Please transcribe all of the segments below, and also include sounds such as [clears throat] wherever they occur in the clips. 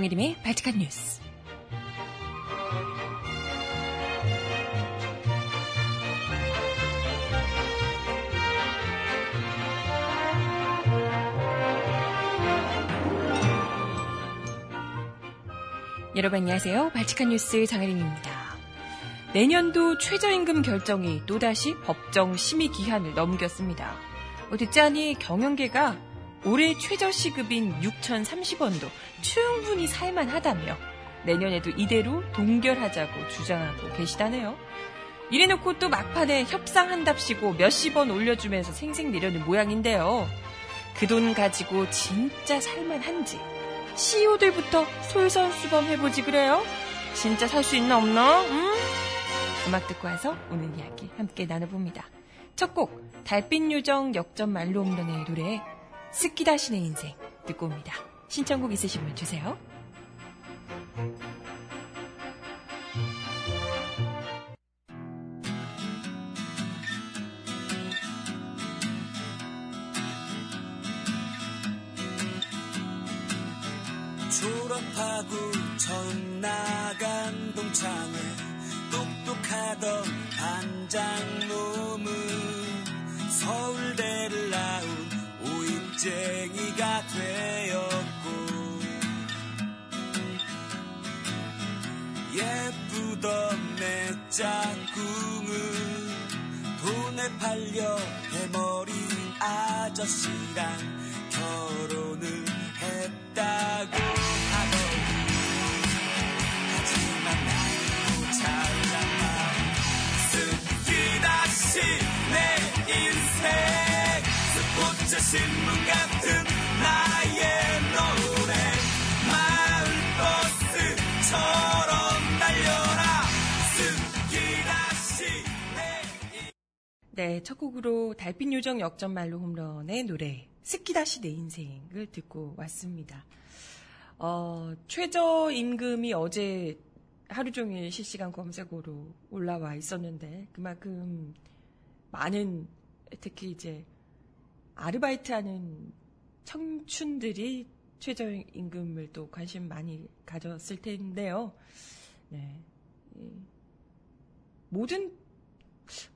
정혜림의 발칙한 뉴스. 여러분 안녕하세요. 발칙한 뉴스 장혜림입니다. 내년도 최저임금 결정이 또다시 법정 심의 기한을 넘겼습니다. 어, 듣자니 경영계가 올해 최저시급인 6,030원도 충분히 살만하다며 내년에도 이대로 동결하자고 주장하고 계시다네요. 이래놓고 또 막판에 협상한답시고 몇십 원 올려주면서 생생 내려는 모양인데요. 그 돈 가지고 진짜 살만한지 CEO들부터 솔선수범 해보지 그래요? 진짜 살 수 있나 없나? 음? 음악 듣고 와서 오늘 이야기 함께 나눠봅니다. 첫 곡 달빛 요정 역전 말로 홈런의 노래 스키다시 내 인생 듣고 옵니다. 신청곡 있으신 분 주세요. 오입쟁이가 되었고 예쁘던 내 짝꿍은 돈에 팔려 대머리 아저씨랑 신문 같은 나의 노래. 마을버스처럼 달려라. 스키다시 내 네, 첫 곡으로 달빛 요정 역전 말로 홈런의 노래 스키다시 내 인생을 듣고 왔습니다. 어, 최저임금이 어제 하루 종일 실시간 검색어로 올라와 있었는데 그만큼 많은 특히 이제 아르바이트하는 청춘들이 최저임금을 또 관심 많이 가졌을 텐데요. 네. 이 모든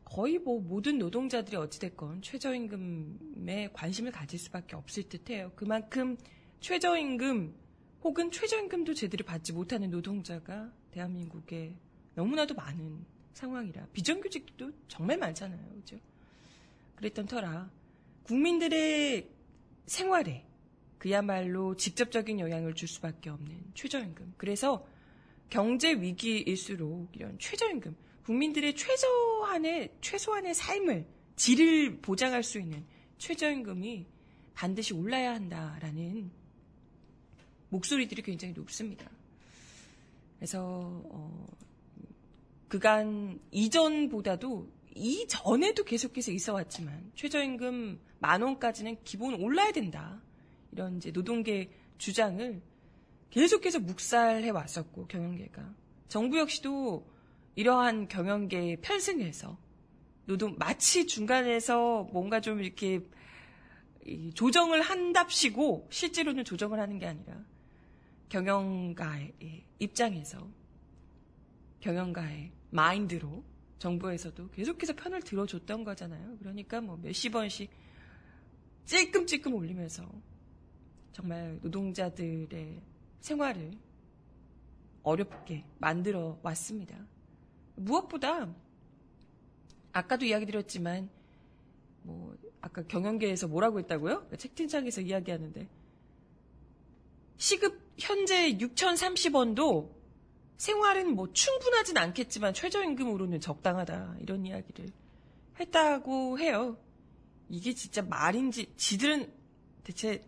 거의 뭐 모든 노동자들이 어찌됐건 최저임금에 관심을 가질 수밖에 없을 듯해요. 그만큼 최저임금 혹은 최저임금도 제대로 받지 못하는 노동자가 대한민국에 너무나도 많은 상황이라 비정규직도 정말 많잖아요. 그죠? 그랬던 터라 국민들의 생활에 그야말로 직접적인 영향을 줄 수밖에 없는 최저임금. 그래서 경제 위기일수록 이런 최저임금, 국민들의 최소한의 최소한의 삶을 질을 보장할 수 있는 최저임금이 반드시 올라야 한다라는 목소리들이 굉장히 높습니다. 그래서 어, 그간 이전보다도 이전에도 계속해서 있어 왔지만 최저임금 만 원까지는 기본 올라야 된다. 이런 이제 노동계 주장을 계속해서 묵살해 왔었고 경영계가 정부 역시도 이러한 경영계에 편승해서 노동 마치 중간에서 뭔가 좀 이렇게 조정을 한답시고 실제로는 조정을 하는 게 아니라 경영가의 입장에서 경영가의 마인드로 정부에서도 계속해서 편을 들어줬던 거잖아요. 그러니까 뭐 몇십 원씩 찔끔찔끔 올리면서 정말 노동자들의 생활을 어렵게 만들어 왔습니다. 무엇보다 아까도 이야기 드렸지만 뭐 아까 경영계에서 뭐라고 했다고요? 채팅창에서 이야기하는데 시급 현재 6,030원도 생활은 뭐 충분하진 않겠지만 최저임금으로는 적당하다. 이런 이야기를 했다고 해요. 이게 진짜 말인지, 지들은 대체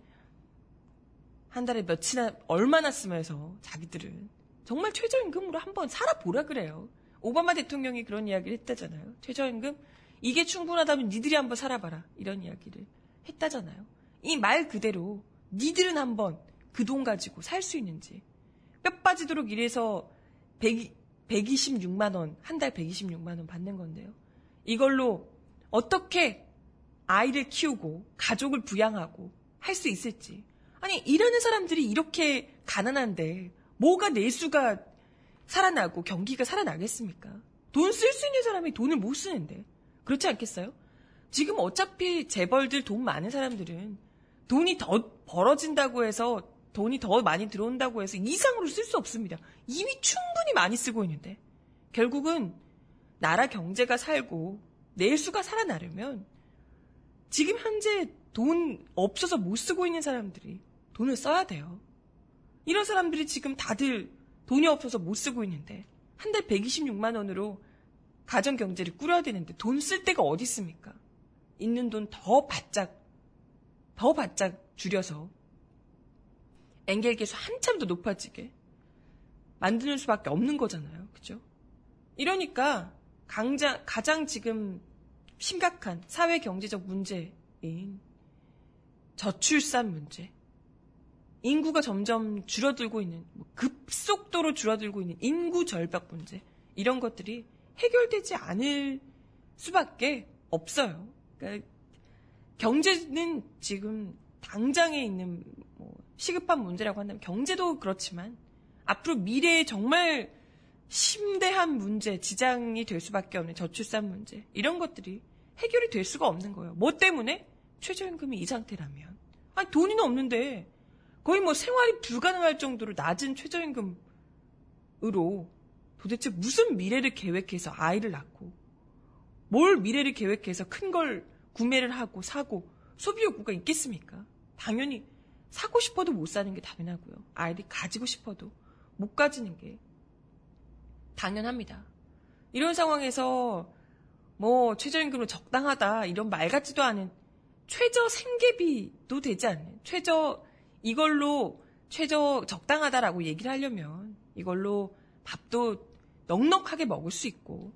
한 달에 며칠이나, 얼마나 쓰면서 자기들은 정말 최저임금으로 한번 살아보라 그래요. 오바마 대통령이 그런 이야기를 했다잖아요. 최저임금? 이게 충분하다면 니들이 한번 살아봐라. 이런 이야기를 했다잖아요. 이 말 그대로 니들은 한번 그 돈 가지고 살 수 있는지 뼈 빠지도록 일해서 100, 126만 원, 한 달 126만 원 받는 건데요. 이걸로 어떻게 아이를 키우고 가족을 부양하고 할 수 있을지. 아니, 일하는 사람들이 이렇게 가난한데 뭐가 내수가 살아나고 경기가 살아나겠습니까? 돈 쓸 수 있는 사람이 돈을 못 쓰는데. 그렇지 않겠어요? 지금 어차피 재벌들 돈 많은 사람들은 돈이 더 벌어진다고 해서 돈이 더 많이 들어온다고 해서 이상으로 쓸 수 없습니다. 이미 충분히 많이 쓰고 있는데. 결국은 나라 경제가 살고 내수가 살아나려면 지금 현재 돈 없어서 못 쓰고 있는 사람들이 돈을 써야 돼요. 이런 사람들이 지금 다들 돈이 없어서 못 쓰고 있는데 한 달 126만 원으로 가정 경제를 꾸려야 되는데 돈 쓸 데가 어디 있습니까? 있는 돈 더 바짝 더 바짝 줄여서 엔겔 계수 한참 더 높아지게 만드는 수밖에 없는 거잖아요. 그죠? 이러니까 강자, 가장 지금 심각한 사회 경제적 문제인 저출산 문제, 인구가 점점 줄어들고 있는 뭐 급속도로 줄어들고 있는 인구 절벽 문제 이런 것들이 해결되지 않을 수밖에 없어요. 그러니까 경제는 지금 당장에 있는 뭐 시급한 문제라고 한다면 경제도 그렇지만 앞으로 미래에 정말 심대한 문제, 지장이 될 수밖에 없는 저출산 문제 이런 것들이 해결이 될 수가 없는 거예요. 뭐 때문에? 최저임금이 이 상태라면. 아니 돈이 없는데 거의 뭐 생활이 불가능할 정도로 낮은 최저임금으로 도대체 무슨 미래를 계획해서 아이를 낳고 뭘 미래를 계획해서 큰 걸 구매를 하고 사고 소비 욕구가 있겠습니까? 당연히 사고 싶어도 못 사는 게 당연하고요. 아이들이 가지고 싶어도 못 가지는 게 당연합니다. 이런 상황에서 뭐 최저임금으로 적당하다 이런 말 같지도 않은 최저 생계비도 되지 않는 최저 이걸로 최저 적당하다라고 얘기를 하려면 이걸로 밥도 넉넉하게 먹을 수 있고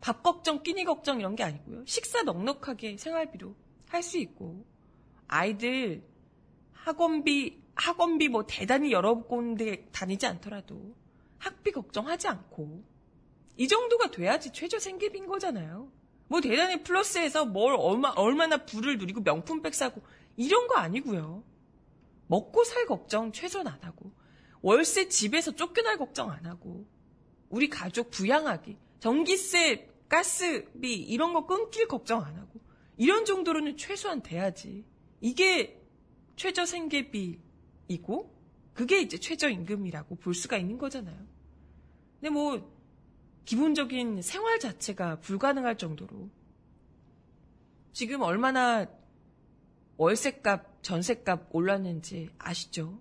밥 걱정, 끼니 걱정 이런 게 아니고요. 식사 넉넉하게 생활비로 할 수 있고 아이들 학원비 학원비 뭐 대단히 여러 군데 다니지 않더라도 학비 걱정하지 않고 이 정도가 돼야지 최저 생계비인 거잖아요. 뭐 대단히 플러스해서 뭘 얼마 얼마나 부를 누리고 명품백 사고 이런 거 아니고요. 먹고 살 걱정 최소한 안 하고 월세 집에서 쫓겨날 걱정 안 하고 우리 가족 부양하기 전기세 가스비 이런 거 끊길 걱정 안 하고 이런 정도로는 최소한 돼야지 이게 최저 생계비이고 그게 이제 최저임금이라고 볼 수가 있는 거잖아요. 근데 뭐 기본적인 생활 자체가 불가능할 정도로 지금 얼마나 월세값, 전세값 올랐는지 아시죠?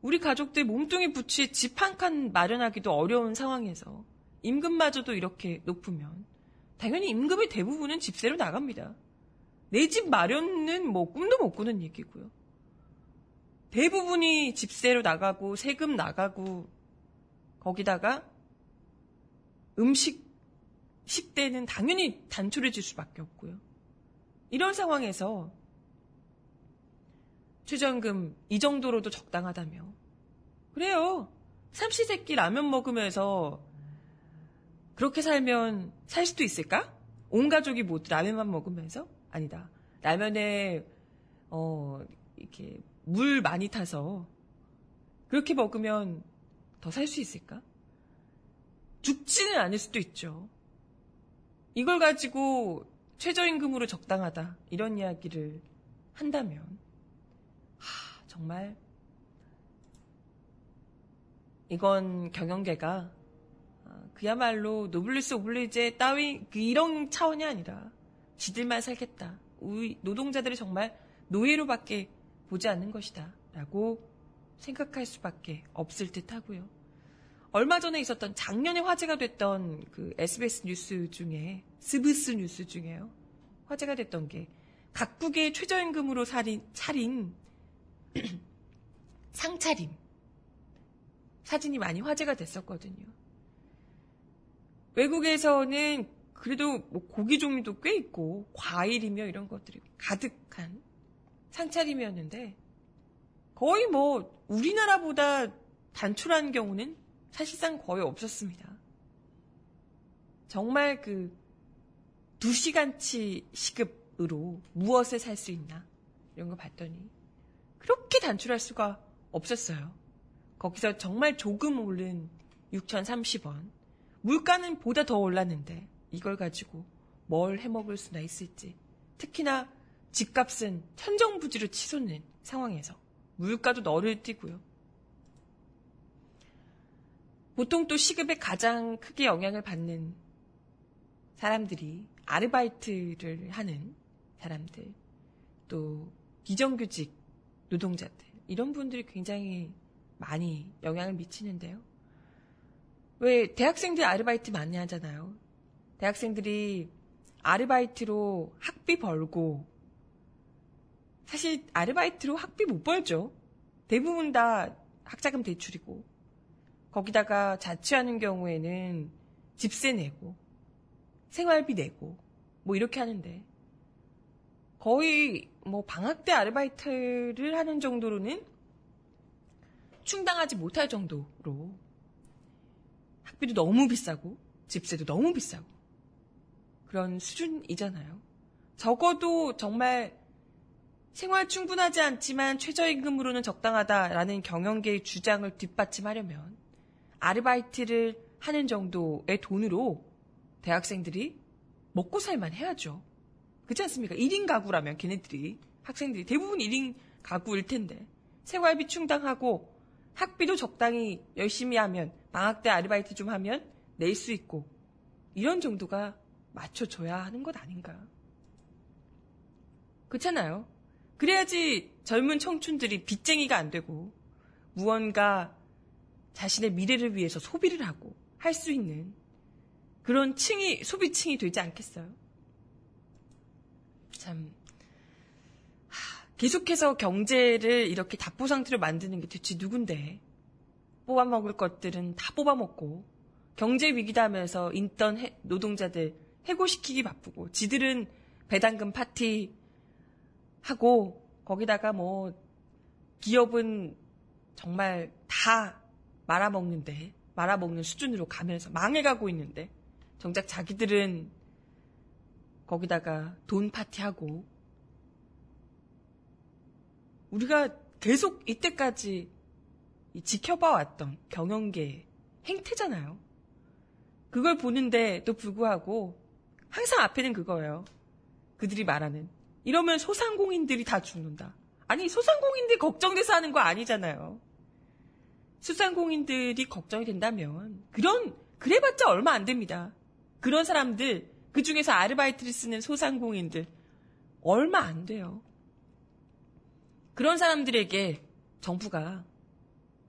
우리 가족들 몸뚱이 부츠에 집한 칸 마련하기도 어려운 상황에서 임금마저도 이렇게 높으면 당연히 임금의 대부분은 집세로 나갑니다. 내 집 마련은 뭐 꿈도 못 꾸는 얘기고요. 대부분이 집세로 나가고 세금 나가고 거기다가 음식 식대는 당연히 단촐해질 수밖에 없고요. 이런 상황에서 최저임금 이 정도로도 적당하다며. 그래요. 삼시세끼 라면 먹으면서 그렇게 살면 살 수도 있을까? 온 가족이 모두 라면만 먹으면서? 아니다. 라면에 어 이렇게 물 많이 타서 그렇게 먹으면 더 살 수 있을까? 죽지는 않을 수도 있죠. 이걸 가지고 최저임금으로 적당하다 이런 이야기를 한다면 하, 정말 이건 경영계가 아, 그야말로 노블리스 오블리제 따위 그 이런 차원이 아니라 지들만 살겠다. 우리 노동자들이 정말 노예로밖에 보지 않는 것이다. 라고 생각할 수밖에 없을 듯 하고요. 얼마 전에 있었던 작년에 화제가 됐던 그 SBS 뉴스 중에 스브스 뉴스 중에요. 화제가 됐던 게 각국의 최저임금으로 살인, 차린 [clears throat] 상차림 사진이 많이 화제가 됐었거든요. 외국에서는 그래도 뭐 고기 종류도 꽤 있고 과일이며 이런 것들이 가득한 상차림이었는데 거의 뭐 우리나라보다 단출한 경우는 사실상 거의 없었습니다. 정말 그두 시간치 시급으로 무엇을 살 수 있나 이런 거 봤더니 그렇게 단출할 수가 없었어요. 거기서 정말 조금 오른 6,030원. 물가는 보다 더 올랐는데 이걸 가지고 뭘 해먹을 수나 있을지. 특히나 집값은 천정부지로 치솟는 상황에서 물가도 너를 띄고요. 보통 또 시급에 가장 크게 영향을 받는 사람들이 아르바이트를 하는 사람들, 또 비정규직 노동자들, 이런 분들이 굉장히 많이 영향을 미치는데요. 왜 대학생들 아르바이트 많이 하잖아요. 대학생들이 아르바이트로 학비 벌고 사실 아르바이트로 학비 못 벌죠. 대부분 다 학자금 대출이고 거기다가 자취하는 경우에는 집세 내고 생활비 내고 뭐 이렇게 하는데 거의 뭐 방학 때 아르바이트를 하는 정도로는 충당하지 못할 정도로 학비도 너무 비싸고 집세도 너무 비싸고 그런 수준이잖아요. 적어도 정말 생활 충분하지 않지만 최저임금으로는 적당하다라는 경영계의 주장을 뒷받침하려면 아르바이트를 하는 정도의 돈으로 대학생들이 먹고 살만 해야죠. 그렇지 않습니까? 1인 가구라면 걔네들이 학생들이 대부분 1인 가구일 텐데 생활비 충당하고 학비도 적당히 열심히 하면 방학 때 아르바이트 좀 하면 낼 수 있고 이런 정도가 맞춰줘야 하는 것 아닌가. 그렇잖아요. 그래야지 젊은 청춘들이 빚쟁이가 안 되고 무언가 자신의 미래를 위해서 소비를 하고 할 수 있는 그런 층이 소비층이 되지 않겠어요? 참 하, 계속해서 경제를 이렇게 답보 상태로 만드는 게 대체 누군데 뽑아 먹을 것들은 다 뽑아 먹고 경제 위기다 하면서 인턴 해- 노동자들 해고시키기 바쁘고 지들은 배당금 파티 하고 거기다가 뭐 기업은 정말 다 말아먹는데 말아먹는 수준으로 가면서 망해가고 있는데 정작 자기들은 거기다가 돈 파티하고 우리가 계속 이때까지 이 지켜봐 왔던 경영계 행태잖아요. 그걸 보는데도 불구하고 항상 앞에는 그거예요. 그들이 말하는 이러면 소상공인들이 다 죽는다. 아니 소상공인들이 걱정돼서 하는 거 아니잖아요. 소상공인들이 걱정이 된다면 그런 그래봤자 얼마 안 됩니다. 그런 사람들 그 중에서 아르바이트를 쓰는 소상공인들 얼마 안 돼요. 그런 사람들에게 정부가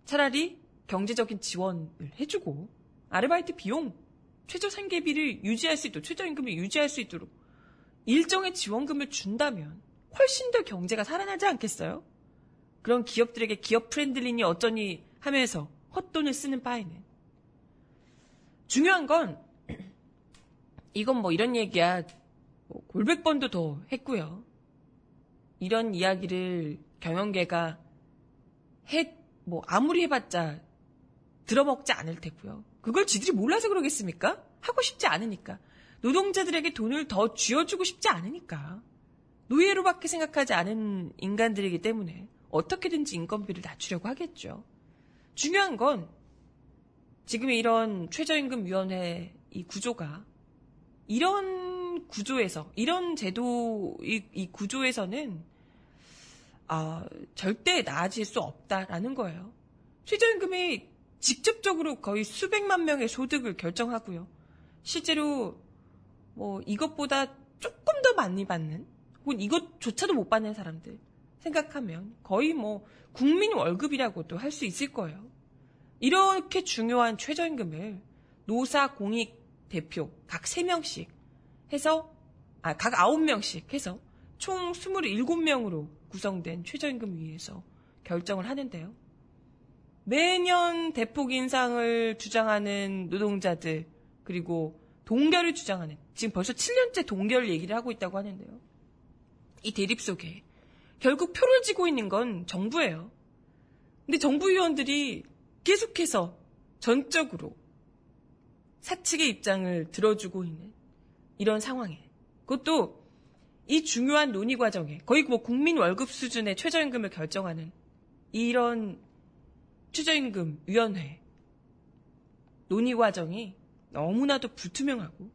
차라리 경제적인 지원을 해주고 아르바이트 비용 최저 생계비를 유지할 수 있도록 최저임금을 유지할 수 있도록 일정의 지원금을 준다면 훨씬 더 경제가 살아나지 않겠어요? 그런 기업들에게 기업 friendly니 어쩌니 하면서 헛돈을 쓰는 바에는 중요한 건 [clears throat] 이건 뭐 이런 얘기야 뭐 골백 번도 더 했고요. 이런 이야기를 경영계가 해 뭐 아무리 해봤자 들어먹지 않을 테고요. 그걸 지들이 몰라서 그러겠습니까? 하고 싶지 않으니까. 노동자들에게 돈을 더 쥐어주고 싶지 않으니까. 노예로밖에 생각하지 않은 인간들이기 때문에 어떻게든지 인건비를 낮추려고 하겠죠. 중요한 건 지금 이런 최저임금위원회 이 구조가 이런 구조에서 이런 제도 이, 이 구조에서는 아, 절대 나아질 수 없다라는 거예요. 최저임금이 직접적으로 거의 수백만 명의 소득을 결정하고요. 실제로 뭐 이것보다 조금 더 많이 받는 혹은 이것조차도 못 받는 사람들 생각하면 거의 뭐 국민 월급이라고도 할 수 있을 거예요. 이렇게 중요한 최저임금을 노사 공익 대표 각 3명씩 해서 아, 각 9명씩 해서 총 27명으로 구성된 최저임금 위에서 결정을 하는데요. 매년 대폭 인상을 주장하는 노동자들 그리고 동결을 주장하는 지금 벌써 7년째 동결 얘기를 하고 있다고 하는데요. 이 대립 속에 결국 표를 쥐고 있는 건 정부예요. 근데 정부 위원들이 계속해서 전적으로 사측의 입장을 들어주고 있는 이런 상황에 그것도 이 중요한 논의 과정에 거의 뭐 국민 월급 수준의 최저임금을 결정하는 이런 최저임금 위원회 논의 과정이 너무나도 불투명하고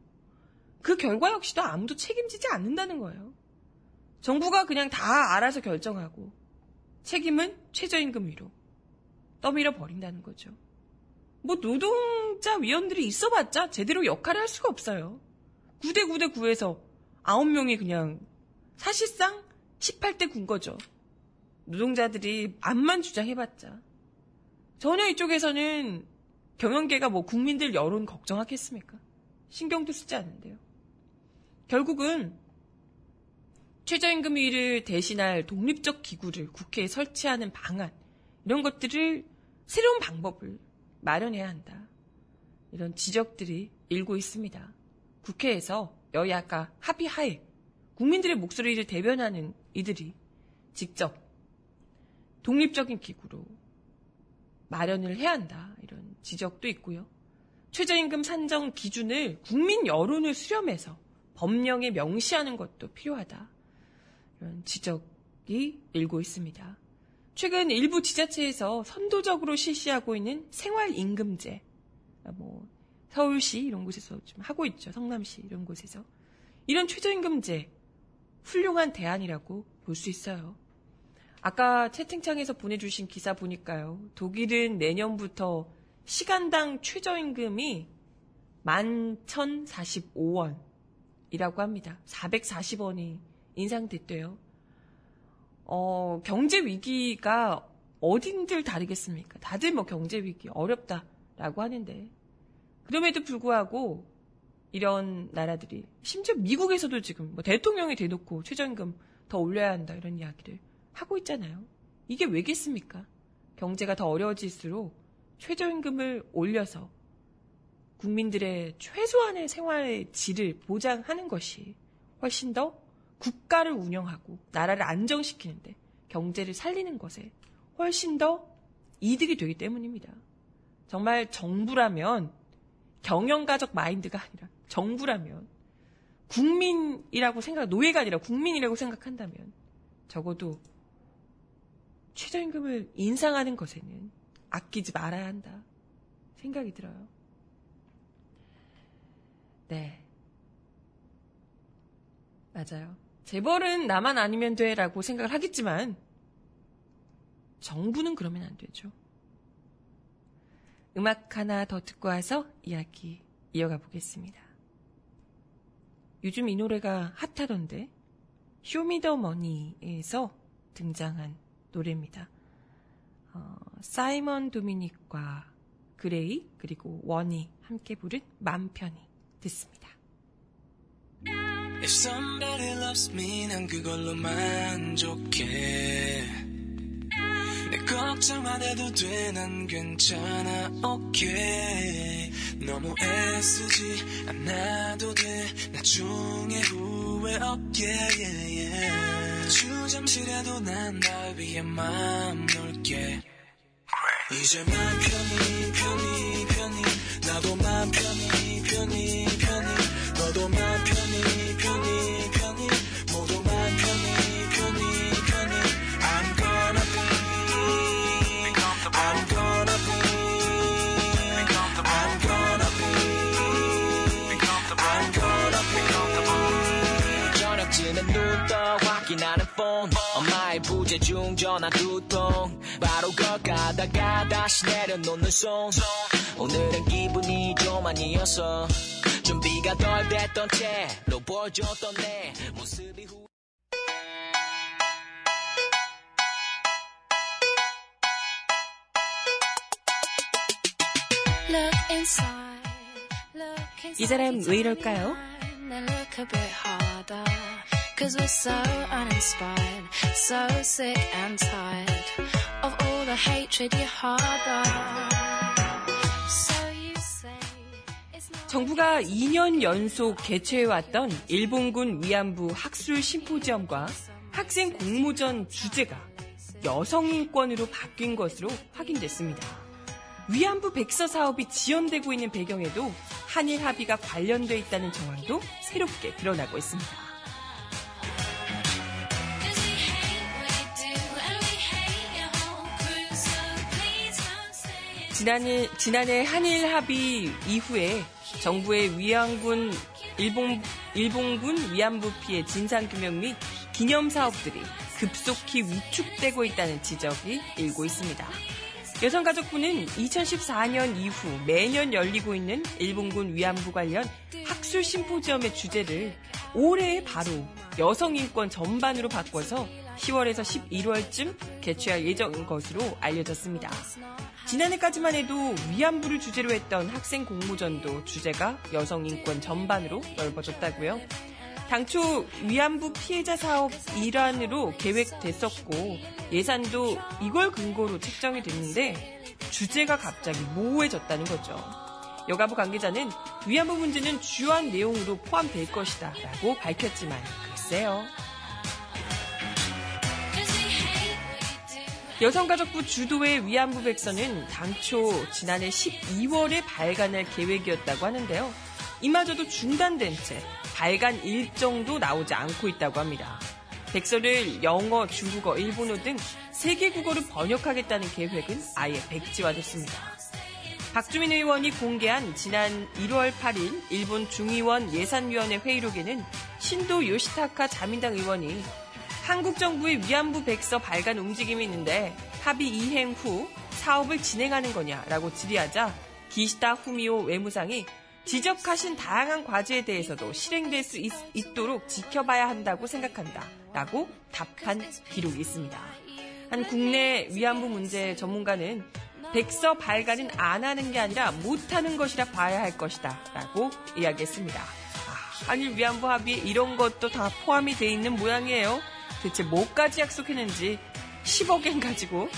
그 결과 역시도 아무도 책임지지 않는다는 거예요. 정부가 그냥 다 알아서 결정하고 책임은 최저임금 위로 떠밀어 버린다는 거죠. 뭐 노동자 위원들이 있어봤자 제대로 역할을 할 수가 없어요. 9대 9대 9에서 9명이 그냥 사실상 18대 9인 거죠. 노동자들이 암만 주장해봤자. 전혀 이쪽에서는 경영계가 뭐 국민들 여론 걱정하겠습니까? 신경도 쓰지 않는데요. 결국은 최저임금위를 대신할 독립적 기구를 국회에 설치하는 방안, 이런 것들을 새로운 방법을 마련해야 한다. 이런 지적들이 일고 있습니다. 국회에서 여야가 합의하에 국민들의 목소리를 대변하는 이들이 직접 독립적인 기구로 마련을 해야 한다. 이런 지적도 있고요. 최저임금 산정 기준을 국민 여론을 수렴해서 법령에 명시하는 것도 필요하다. 이런 지적이 일고 있습니다. 최근 일부 지자체에서 선도적으로 실시하고 있는 생활임금제, 뭐 서울시 이런 곳에서 좀 하고 있죠. 성남시 이런 곳에서 이런 최저임금제 훌륭한 대안이라고 볼 수 있어요. 아까 채팅창에서 보내주신 기사 보니까요. 독일은 내년부터 시간당 최저임금이 11,045원이라고 합니다. 440원이 인상됐대요. 어, 경제 위기가 어딘들 다르겠습니까? 다들 뭐 경제 위기 어렵다라고 하는데 그럼에도 불구하고 이런 나라들이 심지어 미국에서도 지금 뭐 대통령이 대놓고 최저임금 더 올려야 한다 이런 이야기를 하고 있잖아요. 이게 왜겠습니까? 경제가 더 어려워질수록 최저임금을 올려서 국민들의 최소한의 생활의 질을 보장하는 것이 훨씬 더 국가를 운영하고 나라를 안정시키는데 경제를 살리는 것에 훨씬 더 이득이 되기 때문입니다. 정말 정부라면 경영가적 마인드가 아니라 정부라면 국민이라고 생각, 노예가 아니라 국민이라고 생각한다면 적어도 최저임금을 인상하는 것에는 아끼지 말아야 한다 생각이 들어요. 네. 맞아요. 재벌은 나만 아니면 돼 라고 생각을 하겠지만 정부는 그러면 안 되죠. 음악 하나 더 듣고 와서 이야기 이어가 보겠습니다. 요즘 이 노래가 핫하던데 쇼미더머니에서 등장한 노래입니다. 어, 사이먼 도미닉과 그레이 그리고 원이 함께 부른 맘 편히 듣습니다. If somebody loves me 난 그걸로 만족해 내 걱정 안 해도 돼 난 괜찮아 okay 너무 애쓰지 않아도 돼 나중에 후회 없게 yeah, yeah. 주잠시라도 난 날 위해 마음 놓을게 이제 맘 편히 편히 편히. 나도 맘 편히 편히 편히. 너도 맘 편히 편히 편히. 모두 맘 편히 편히 편히. I'm gonna be I'm gonna be I'm gonna be. I'm gonna be. 저녁쯤엔 눈떠 확인하는 폰 엄마의 부재중 전화 두통 바로 걷다가 다시 내려놓는 손. 오늘은 기분이 좀 아니었어. 준비가 덜 됐던 채로 보여줬던 내 모습이 후 이 사람 왜 이럴까요? Cause we're so uninspired, so sick and tired of all the hatred you harbor. 정부가 2년 연속 개최해왔던 일본군 위안부 학술 심포지엄과 학생 공모전 주제가 여성인권으로 바뀐 것으로 확인됐습니다. 위안부 백서 사업이 지연되고 있는 배경에도 한일 합의가 관련돼 있다는 정황도 새롭게 드러나고 있습니다. 지난해, 지난해 한일 합의 이후에 정부의 위안군 일본, 일본군 위안부 피해 진상규명 및 기념 사업들이 급속히 위축되고 있다는 지적이 일고 있습니다. 여성가족부는 2014년 이후 매년 열리고 있는 일본군 위안부 관련 학술 심포지엄의 주제를 올해 바로 여성인권 전반으로 바꿔서 10월에서 11월쯤 개최할 예정인 것으로 알려졌습니다. 지난해까지만 해도 위안부를 주제로 했던 학생 공모전도 주제가 여성 인권 전반으로 넓어졌다고요. 당초 위안부 피해자 사업 일환으로 계획됐었고 예산도 이걸 근거로 책정이 됐는데 주제가 갑자기 모호해졌다는 거죠. 여가부 관계자는 위안부 문제는 주요한 내용으로 포함될 것이다 라고 밝혔지만 글쎄요. 여성가족부 주도의 위안부 백서는 당초 지난해 12월에 발간할 계획이었다고 하는데요. 이마저도 중단된 채 발간 일정도 나오지 않고 있다고 합니다. 백서를 영어, 중국어, 일본어 등 3개 국어로 번역하겠다는 계획은 아예 백지화됐습니다. 박주민 의원이 공개한 지난 1월 8일 일본 중의원 예산위원회 회의록에는 신도 요시타카 자민당 의원이 한국 정부의 위안부 백서 발간 움직임이 있는데 합의 이행 후 사업을 진행하는 거냐라고 질의하자 기시다 후미오 외무상이 지적하신 다양한 과제에 대해서도 실행될 수 있, 도록 지켜봐야 한다고 생각한다. 라고 답한 기록이 있습니다. 한 국내 위안부 문제 전문가는 백서 발간은 안 하는 게 아니라 못하는 것이라 봐야 할 것이다. 라고 이야기했습니다. 아, 한일 위안부 합의에 이런 것도 다 포함이 돼 있는 모양이에요. 대체 뭐까지 약속했는지 10억엔 가지고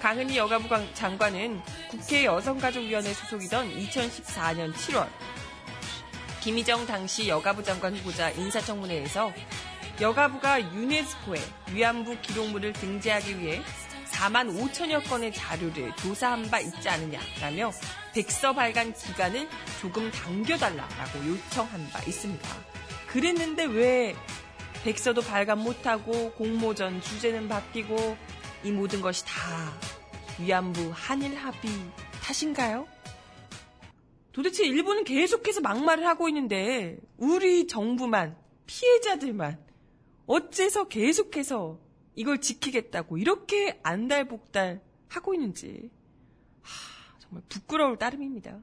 강은희 여가부 장관은 국회 여성가족위원회 소속이던 2014년 7월 김희정 당시 여가부 장관 후보자 인사청문회에서 여가부가 유네스코에 위안부 기록물을 등재하기 위해 4만 5천여 건의 자료를 조사한 바 있지 않느냐라며 백서 발간 기간을 조금 당겨달라라고 요청한 바 있습니다. 그랬는데 왜 백서도 발간 못하고 공모전 주제는 바뀌고 이 모든 것이 다 위안부 한일 합의 탓인가요? 도대체 일본은 계속해서 막말을 하고 있는데 우리 정부만 피해자들만 어째서 계속해서 이걸 지키겠다고 이렇게 안달복달 하고 있는지 하, 정말 부끄러울 따름입니다.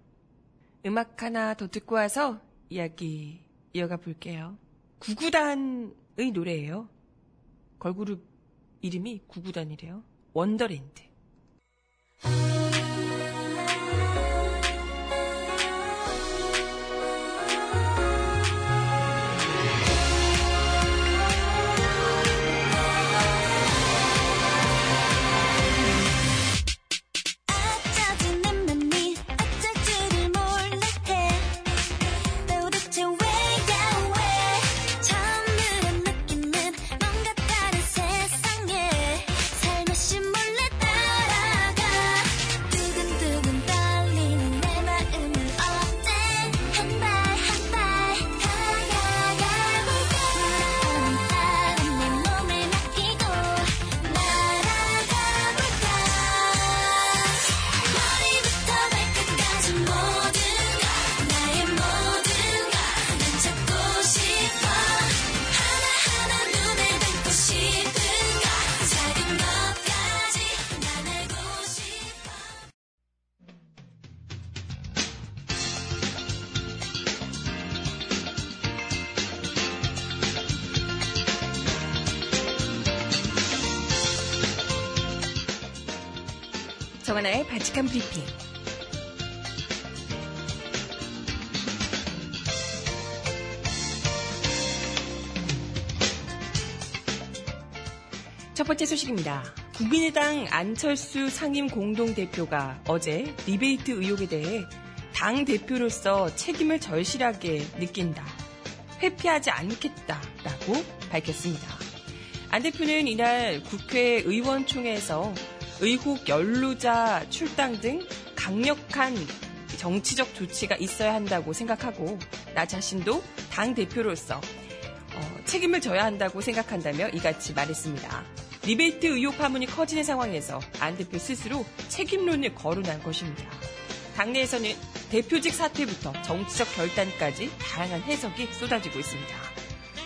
음악 하나 더 듣고 와서 이야기 이어가 볼게요. 구구단 의 노래예요. 걸그룹 이름이 구구단이래요. 원더랜드. 정하나의 발칙한 브리핑. 첫 번째 소식입니다. 국민의당 안철수 상임 공동대표가 어제 리베이트 의혹에 대해 당 대표로서 책임을 절실하게 느낀다. 회피하지 않겠다라고 밝혔습니다. 안 대표는 이날 국회 의원총회에서 의혹 연루자 출당 등 강력한 정치적 조치가 있어야 한다고 생각하고 나 자신도 당 대표로서 어, 책임을 져야 한다고 생각한다며 이같이 말했습니다. 리베이트 의혹 파문이 커지는 상황에서 안 대표 스스로 책임론을 거론한 것입니다. 당내에서는 대표직 사퇴부터 정치적 결단까지 다양한 해석이 쏟아지고 있습니다.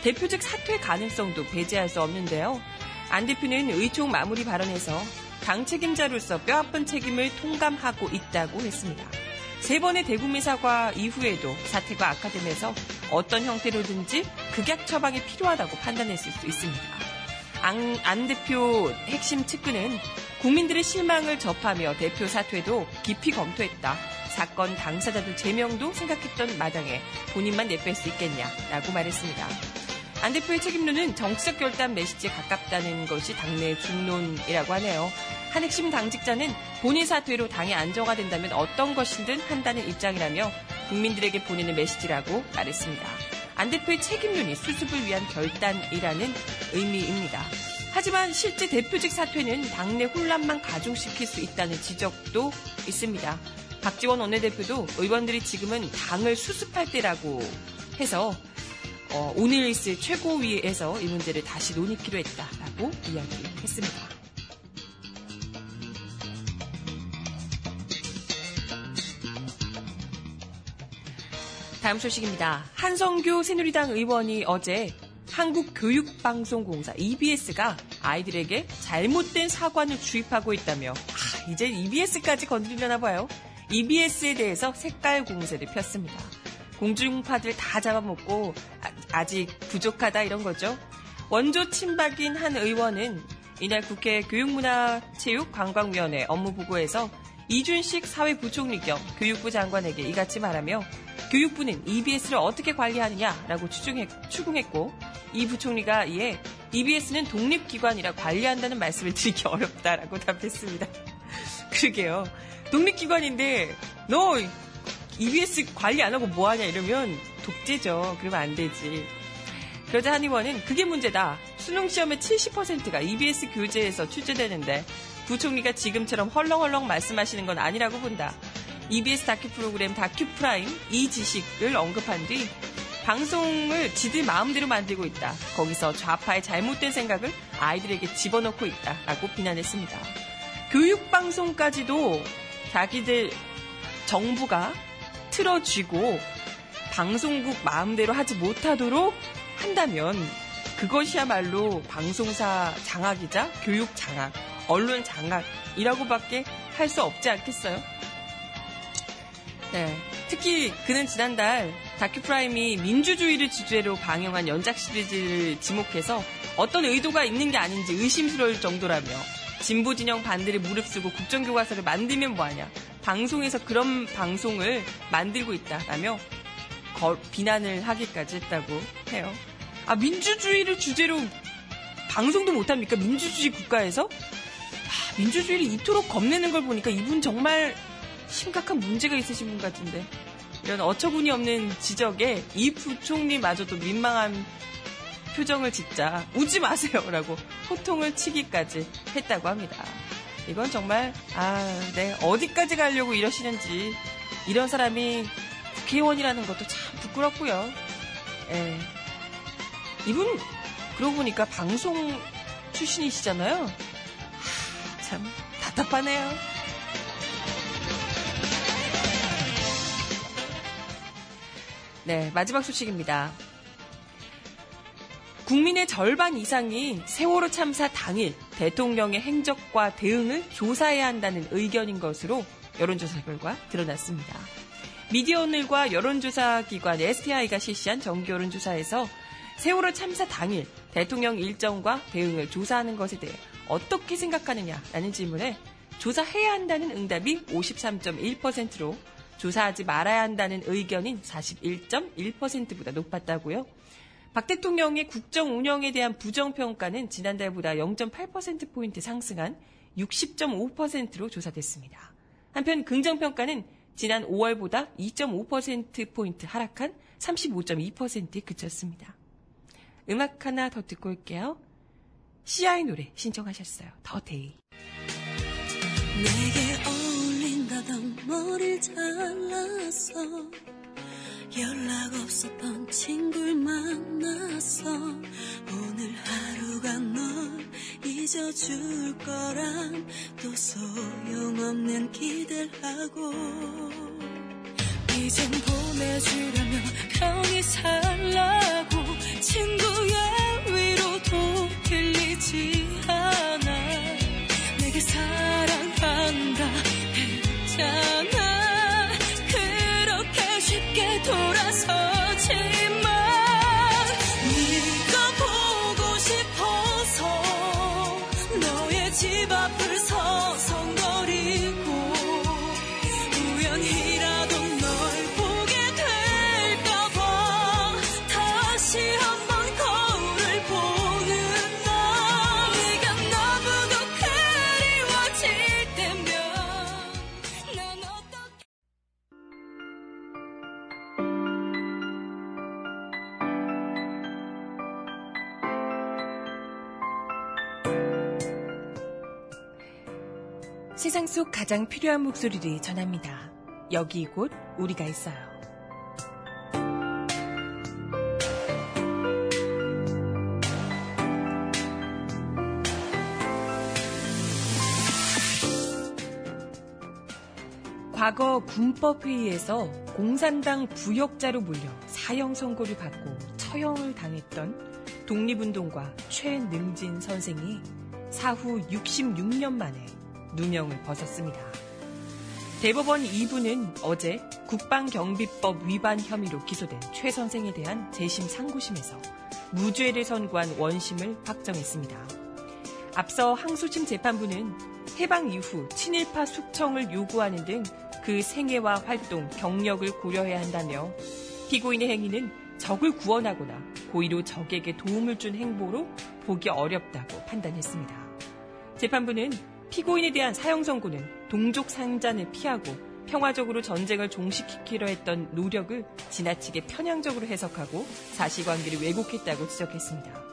대표직 사퇴 가능성도 배제할 수 없는데요. 안 대표는 의총 마무리 발언에서 당 책임자로서 뼈아픈 책임을 통감하고 있다고 했습니다. 세 번의 대국민 사과 이후에도 사태가 악화되면서 어떤 형태로든지 극약 처방이 필요하다고 판단했을 수 있습니다. 안, 안 대표 핵심 측근은 국민들의 실망을 접하며 대표 사퇴도 깊이 검토했다. 사건 당사자들 제명도 생각했던 마당에 본인만 내뺄 수 있겠냐라고 말했습니다. 안 대표의 책임론은 정치적 결단 메시지에 가깝다는 것이 당내 중론이라고 하네요. 한 핵심 당직자는 본인 사퇴로 당이 안정화 된다면 어떤 것이든 한다는 입장이라며 국민들에게 보내는 메시지라고 말했습니다. 안 대표의 책임론이 수습을 위한 결단이라는 의미입니다. 하지만 실제 대표직 사퇴는 당내 혼란만 가중시킬 수 있다는 지적도 있습니다. 박지원 원내대표도 의원들이 지금은 당을 수습할 때라고 해서 어, 오늘 있을 최고위에서 이 문제를 다시 논의키로 했다라고 이야기했습니다. 다음 소식입니다. 한성규 새누리당 의원이 어제 한국교육방송공사 EBS가 아이들에게 잘못된 사관을 주입하고 있다며 아, 이제 EBS까지 건드리려나 봐요. EBS에 대해서 색깔 공세를 폈습니다. 공중파들 다 잡아먹고 아, 직 부족하다 이런 거죠. 원조 친박인 한 의원은 이날 국회 교육문화체육관광위원회 업무보고에서 이준식 사회부총리 겸 교육부 장관에게 이같이 말하며 교육부는 EBS를 어떻게 관리하느냐라고 추궁했고 이 부총리가 이에 EBS는 독립기관이라 관리한다는 말씀을 드리기 어렵다라고 [laughs] 답했습니다. 그러게요. 독립기관인데 너 EBS 관리 안 하고 뭐하냐 이러면 독재죠. 그러면 안 되지. 그러자 한 의원은 그게 문제다. 수능 시험의 70%가 EBS 교재에서 출제되는데 부총리가 지금처럼 헐렁헐렁 말씀하시는 건 아니라고 본다. EBS 다큐 프로그램 다큐 프라임 이 지식을 언급한 뒤 방송을 지들 마음대로 만들고 있다. 거기서 좌파의 잘못된 생각을 아이들에게 집어넣고 있다 라고 비난했습니다. 교육방송까지도 자기들 정부가 틀어쥐고 방송국 마음대로 하지 못하도록 한다면 그것이야말로 방송사 장악이자 교육 장악, 언론 장악이라고밖에 할 수 없지 않겠어요? 네. 특히 그는 지난달 다큐프라임이 민주주의를 주제로 방영한 연작 시리즈를 지목해서 어떤 의도가 있는 게 아닌지 의심스러울 정도라며 진보 진영 반대를 무릅쓰고 국정교과서를 만들면 뭐하냐. 방송에서 그런 방송을 만들고 있다라며 거, 비난을 하기까지 했다고 해요. 아, 민주주의를 주제로 방송도 못합니까? 민주주의 국가에서? 아, 민주주의를 이토록 겁내는 걸 보니까 이분 정말 심각한 문제가 있으신 분 같은데 이런 어처구니 없는 지적에 이 부총리마저도 민망한 표정을 짓자 우지 마세요라고 호통을 치기까지 했다고 합니다. 이건 정말 아, 네 어디까지 가려고 이러시는지 이런 사람이 국회의원이라는 것도 참 부끄럽고요. 예. 이분 그러고 보니까 방송 출신이시잖아요. 하, 참 답답하네요. 네, 마지막 소식입니다. 국민의 절반 이상이 세월호 참사 당일 대통령의 행적과 대응을 조사해야 한다는 의견인 것으로 여론조사 결과 드러났습니다. 미디어 오늘과 여론조사 기관 STI가 실시한 정기 여론조사에서 세월호 참사 당일 대통령 일정과 대응을 조사하는 것에 대해 어떻게 생각하느냐라는 질문에 조사해야 한다는 응답이 53.1%로 조사하지 말아야 한다는 의견인 41.1%보다 높았다고요. 박 대통령의 국정 운영에 대한 부정평가는 지난달보다 0.8%포인트 상승한 60.5%로 조사됐습니다. 한편 긍정평가는 지난 5월보다 2.5%포인트 하락한 35.2%에 그쳤습니다. 음악 하나 더 듣고 올게요. 시아의 노래 신청하셨어요. The Day. 내게 어울린다던 머리를 잘랐어 연락 없었던 친구를 만났어 오늘 하루가 널 잊어줄 거란 또 소용없는 기대를 하고 이젠 보내주려며 편히 살 가장 필요한 목소리를 전합니다. 여기 곧 우리가 있어요. 과거 군법회의에서 공산당 부역자로 몰려 사형 선고를 받고 처형을 당했던 독립운동가 최능진 선생이 사후 66년 만에 누명을 벗었습니다. 대법원 2부는 어제 국방경비법 위반 혐의로 기소된 최 선생에 대한 재심 상고심에서 무죄를 선고한 원심을 확정했습니다. 앞서 항소심 재판부는 해방 이후 친일파 숙청을 요구하는 등 그 생애와 활동, 경력을 고려해야 한다며 피고인의 행위는 적을 구원하거나 고의로 적에게 도움을 준 행보로 보기 어렵다고 판단했습니다. 재판부는 피고인에 대한 사형 선고는 동족 상잔을 피하고 평화적으로 전쟁을 종식시키려 했던 노력을 지나치게 편향적으로 해석하고 사실관계를 왜곡했다고 지적했습니다.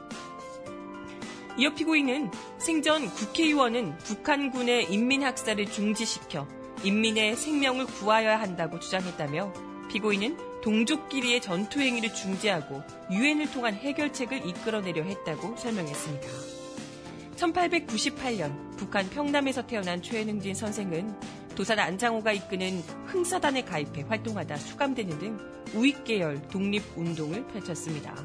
이어 피고인은 생전 국회의원은 북한군의 인민학살을 중지시켜 인민의 생명을 구하여야 한다고 주장했다며 피고인은 동족끼리의 전투 행위를 중지하고 유엔을 통한 해결책을 이끌어내려 했다고 설명했습니다. 1898년 북한 평남에서 태어난 최능진 선생은 도산 안장호가 이끄는 흥사단에 가입해 활동하다 수감되는 등 우익계열 독립운동을 펼쳤습니다.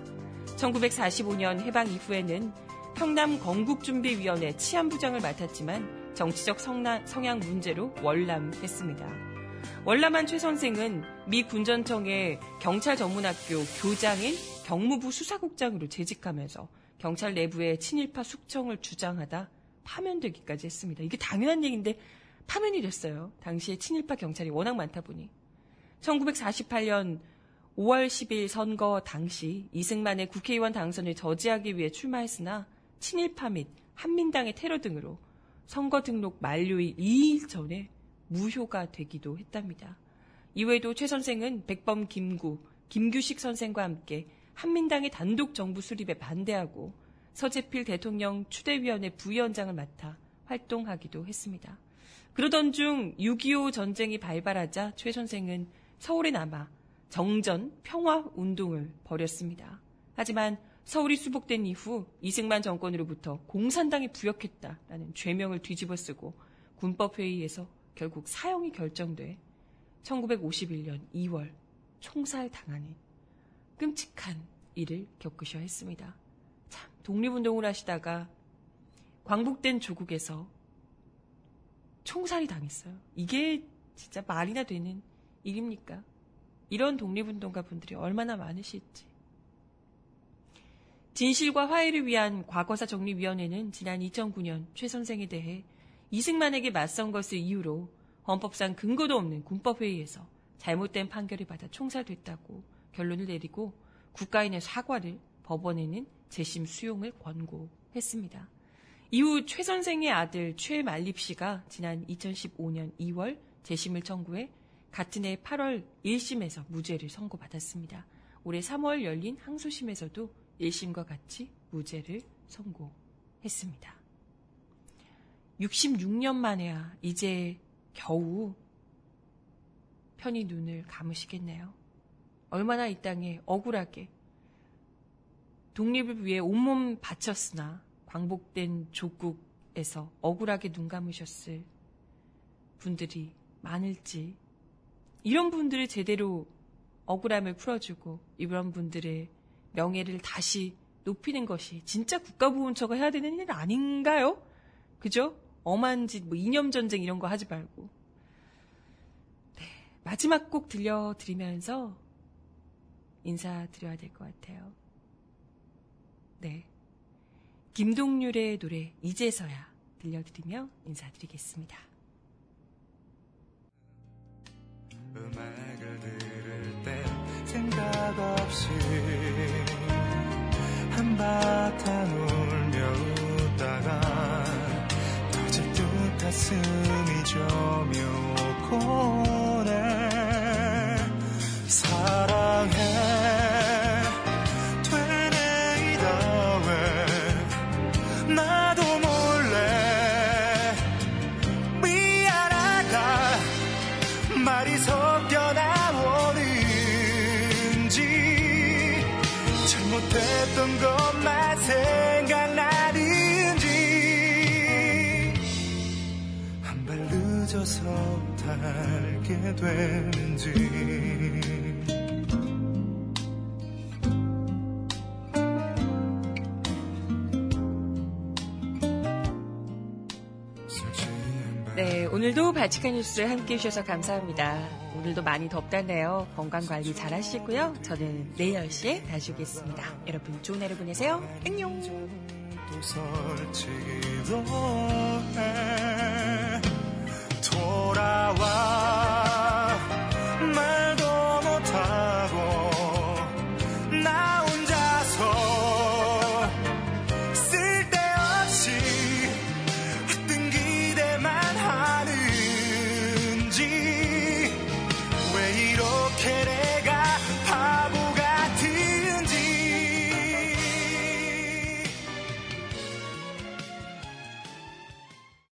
1945년 해방 이후에는 평남 건국준비위원회 치안부장을 맡았지만 정치적 성나, 성향 문제로 월남했습니다. 월남한 최 선생은 미 군전청의 경찰 전문학교 교장인 경무부 수사국장으로 재직하면서 경찰 내부의 친일파 숙청을 주장하다 파면되기까지 했습니다. 이게 당연한 얘기인데 파면이 됐어요. 당시에 친일파 경찰이 워낙 많다 보니. 1948년 5월 10일 선거 당시 이승만의 국회의원 당선을 저지하기 위해 출마했으나 친일파 및 한민당의 테러 등으로 선거 등록 만료일 2일 전에 무효가 되기도 했답니다. 이외에도 최 선생은 백범 김구, 김규식 선생과 함께 한민당의 단독 정부 수립에 반대하고 서재필 대통령 추대위원회 부위원장을 맡아 활동하기도 했습니다. 그러던 중 6.25 전쟁이 발발하자 최 선생은 서울에 남아 정전 평화 운동을 벌였습니다. 하지만 서울이 수복된 이후 이승만 정권으로부터 공산당이 부역했다라는 죄명을 뒤집어 쓰고 군법회의에서 결국 사형이 결정돼 1951년 2월 총살 당하는 끔찍한 일을 겪으셔야 했습니다. 참, 독립운동을 하시다가 광복된 조국에서 총살이 당했어요. 이게 진짜 말이나 되는 일입니까? 이런 독립운동가 분들이 얼마나 많으실지. 진실과 화해를 위한 과거사 정리위원회는 지난 2009년 최 선생에 대해 이승만에게 맞선 것을 이유로 헌법상 근거도 없는 군법회의에서 잘못된 판결을 받아 총살됐다고 결론을 내리고 국가인의 사과를 법원에는 재심 수용을 권고했습니다. 이후 최 선생의 아들 최말립 씨가 지난 2015년 2월 재심을 청구해 같은 해 8월 1심에서 무죄를 선고받았습니다. 올해 3월 열린 항소심에서도 1심과 같이 무죄를 선고했습니다. 66년 만에야 이제 겨우 편히 눈을 감으시겠네요. 얼마나 이 땅에 억울하게 독립을 위해 온몸 바쳤으나 광복된 조국에서 억울하게 눈 감으셨을 분들이 많을지 이런 분들을 제대로 억울함을 풀어주고 이런 분들의 명예를 다시 높이는 것이 진짜 국가보훈처가 해야 되는 일 아닌가요? 그죠? 엄한 짓, 뭐 이념전쟁 이런 거 하지 말고. 네, 마지막 곡 들려드리면서 인사드려야 될 것 같아요. 네. 김동률의 노래 이제서야 들려드리며 인사드리겠습니다. 음악을 들을 때 생각 없이 한바탕 울며 웃다가 어제도 가슴이 저며 오고 섞여 나오는지 잘못했던 것만 생각나는지 한 발 늦어서 달게 되는지 오늘도 바치칸 뉴스 함께 해주셔서 감사합니다. 오늘도 많이 덥다네요. 건강 관리 잘 하시고요. 저는 내일 10시에 다시 오겠습니다. 여러분 좋은 하루 보내세요. 안녕. 돌아와